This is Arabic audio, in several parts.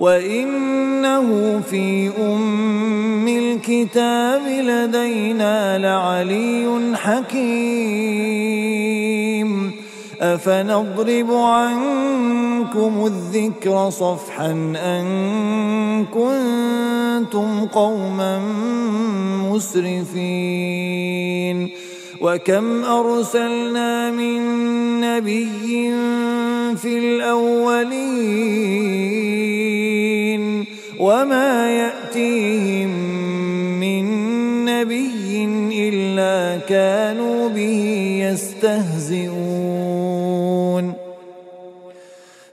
وإنه في أم الكتاب لدينا لعلي حكيم أفنضرب عنكم الذكر صفحا أن كنتم قوما مسرفين وكم أرسلنا من نبي في الأولين وما يأتيهم من نبي إلا كانوا به يستهزئون.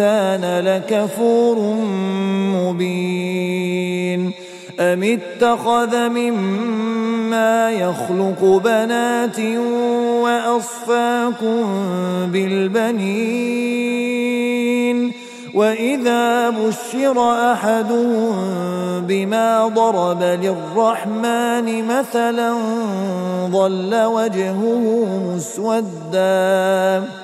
لكفور مبين. أم اتخذ مما يخلق بنات وأصفاكم بالبنين. وإذا بشر أحدهم بما ضرب للرحمن مثلا ظل وجهه مسوداً.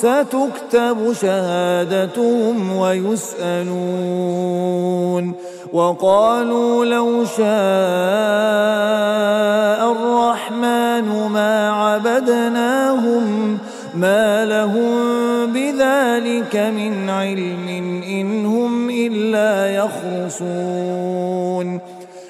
ستكتب شهادتهم ويسألون. وقالوا لو شاء الرحمن ما عبدناهم ما لهم بذلك من علم إن هم إلا يخرصون.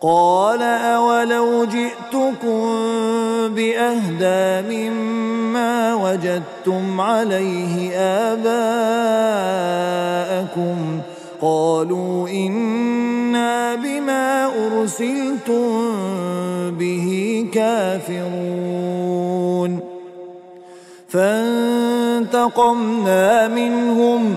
قال أولو جئتكم بأهدى مما وجدتم عليه آباءكم قالوا إنا بما أرسلتم به كافرون فانتقمنا منهم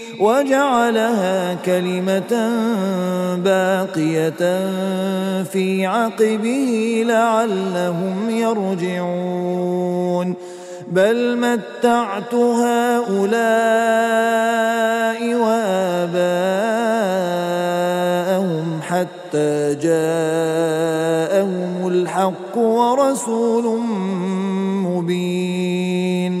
وجعلها كلمة باقية في عقبه لعلهم يرجعون. بل متعت هؤلاء وآباءهم حتى جاءهم الحق ورسول مبين.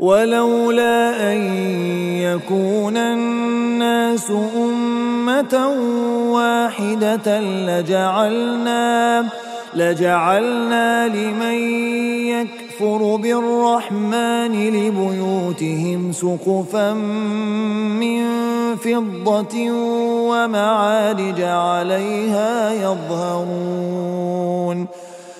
ولولا أن يكون الناس أمة واحدة لجعلنا لجعلنا لمن يكفر بالرحمن لبيوتهم سقفا من فضة ومعارج عليها يظهرون.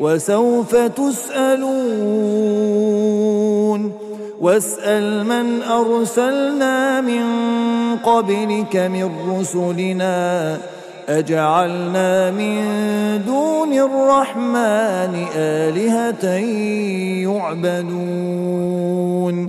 وسوف تسألون. واسأل من أرسلنا من قبلك من رسلنا. أجعلنا من دون الرحمن آلهة يعبدون.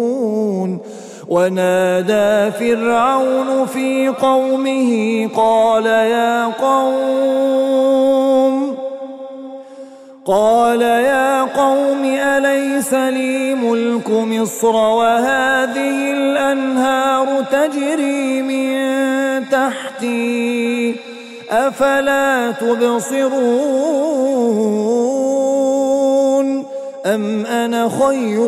ونادى فرعون في قومه قال يا قوم قال يا قوم أليس لي ملك مصر وهذه الأنهار تجري من تحتي؟ أفلا تبصرون أم أنا خير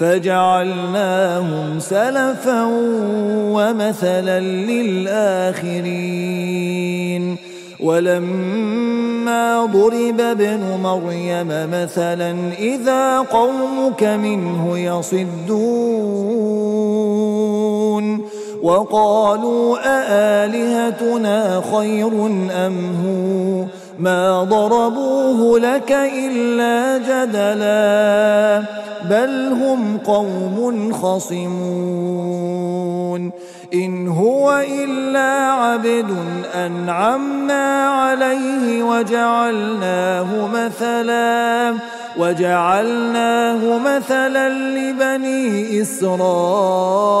فجعلناهم سلفا ومثلا للآخرين. ولما ضرب ابن مريم مثلا إذا قومك منه يصدون. وقالوا أآلهتنا خير أم هو؟ ما ضربوه لك إلا جدلا بل هم قوم خصمون إن هو إلا عبد أنعمنا عليه وجعلناه مثلا وجعلناه مثلا لبني إسرائيل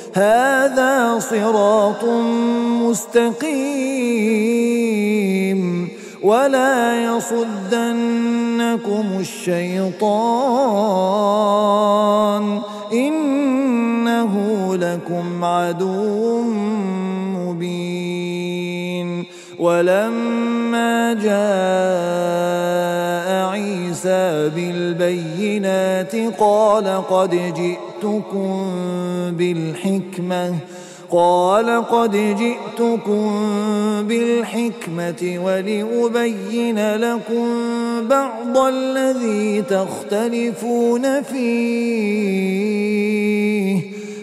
هذا صراط مستقيم ولا يصدنكم الشيطان إنه لكم عدو مبين ولما جاء عيسى بالبينات قال قد جئتكم بالحكمة قال قد جئتكم بالحكمة ولأبين لكم بعض الذي تختلفون فيه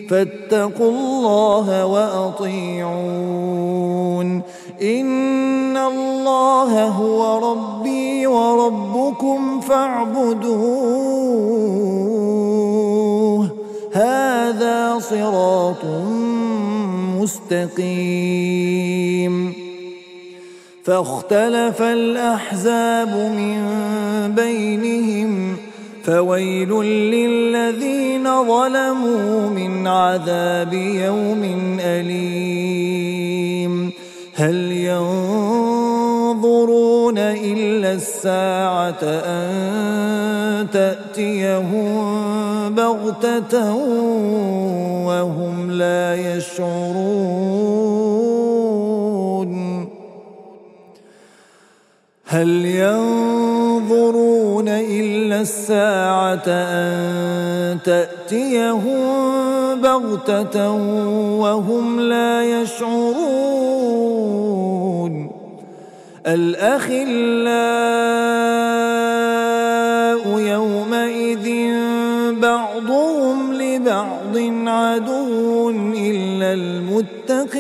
فاتقوا الله وأطيعون. إن الله هو ربي وربكم فاعبدوه. هذا صراط مستقيم. فاختلف الأحزاب من بينهم. فويل للذين ظلموا من عذاب يوم أليم. هل ينظرون إلا الساعة أن تأتيهم بغتة وهم لا يشعرون؟ هل ينظرون إلا الساعة أن تأتيهم بغتة وهم لا يشعرون؟ الأخلاء يومئذ بعضهم لبعض عدو إلا المتقين.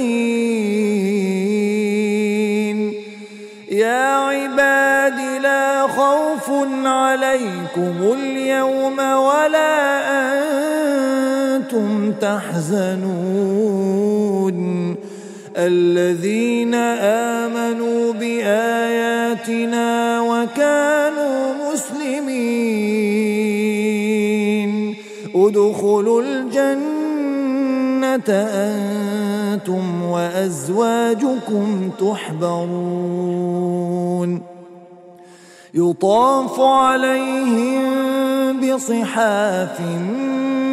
يا عباد لا خوف عليكم اليوم ولا أنتم تحزنون. الذين آمنوا بآياتنا وكانوا مسلمين. ادخلوا الجنة أنتم وأزواجكم تحبرون. يطاف عليهم بصحاف من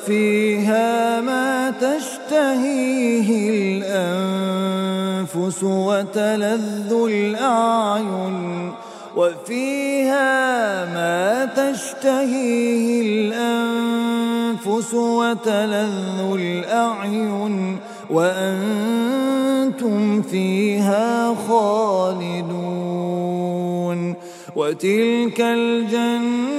وفيها ما تشتهيه الأنفس وتلذ الأعين وفيها ما تشتهيه الأنفس وتلذ الأعين وأنتم فيها خالدون. وتلك الجنة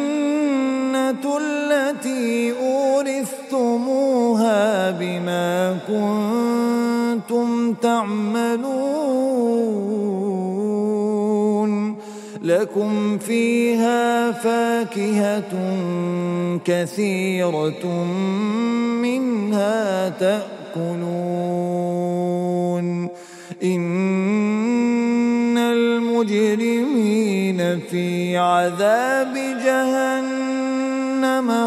كنتم تعملون لكم فيها فاكهة كثيرة منها تأكلون. إن المجرمين في عذاب جهنم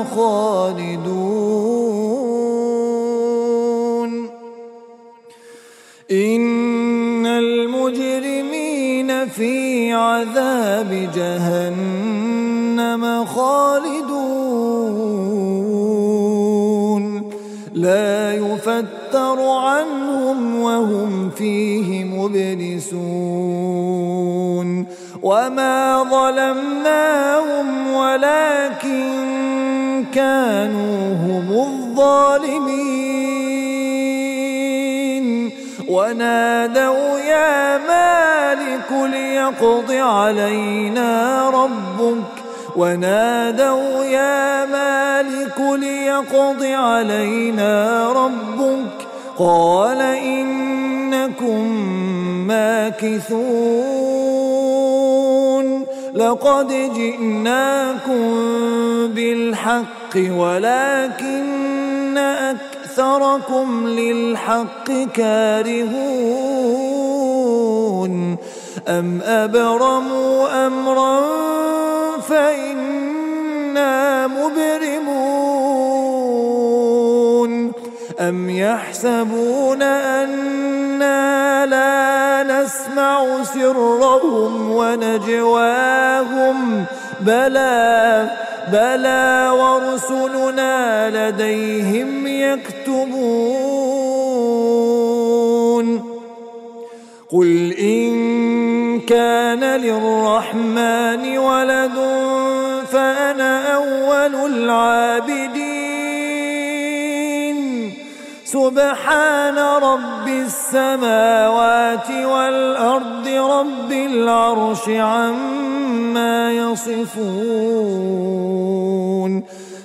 خالدون. إن المجرمين في عذاب جهنم خالدون. لا يفتر عنهم وهم فيه مبلسون. وما ظلمناهم ولكن كانوا هم الظالمين. ونادوا يا مالك ليقض علينا ربك. ونادوا يا مالك ليقض علينا ربك. قال إنكم ماكثون. لقد جئناكم بالحق ولكن أكثركم للحق كارهون أم أبرموا أمرا فإنا مبرمون أم يحسبون أنا لا نسمع سرهم ونجواهم بلى بلى ورسلنا لديهم يكتبون قل إن كان للرحمن ولد فأنا أول العابدين. سبحان رب السماوات والأرض رب العرش عما يصفون.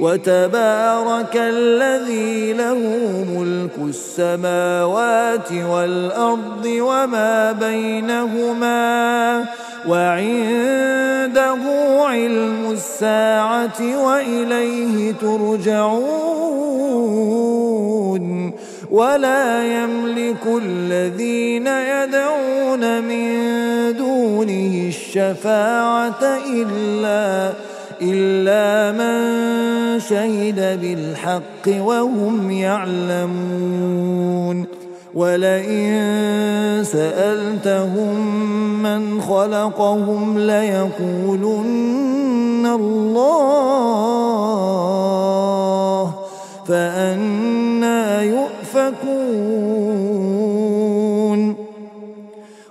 وتبارك الذي له ملك السماوات والأرض وما بينهما وعنده علم الساعة وإليه ترجعون ولا يملك الذين يدعون من دونه الشفاعة إلا إلا من شهد بالحق وهم يعلمون. ولئن سألتهم من خلقهم ليقولن الله فأنا يؤفكون.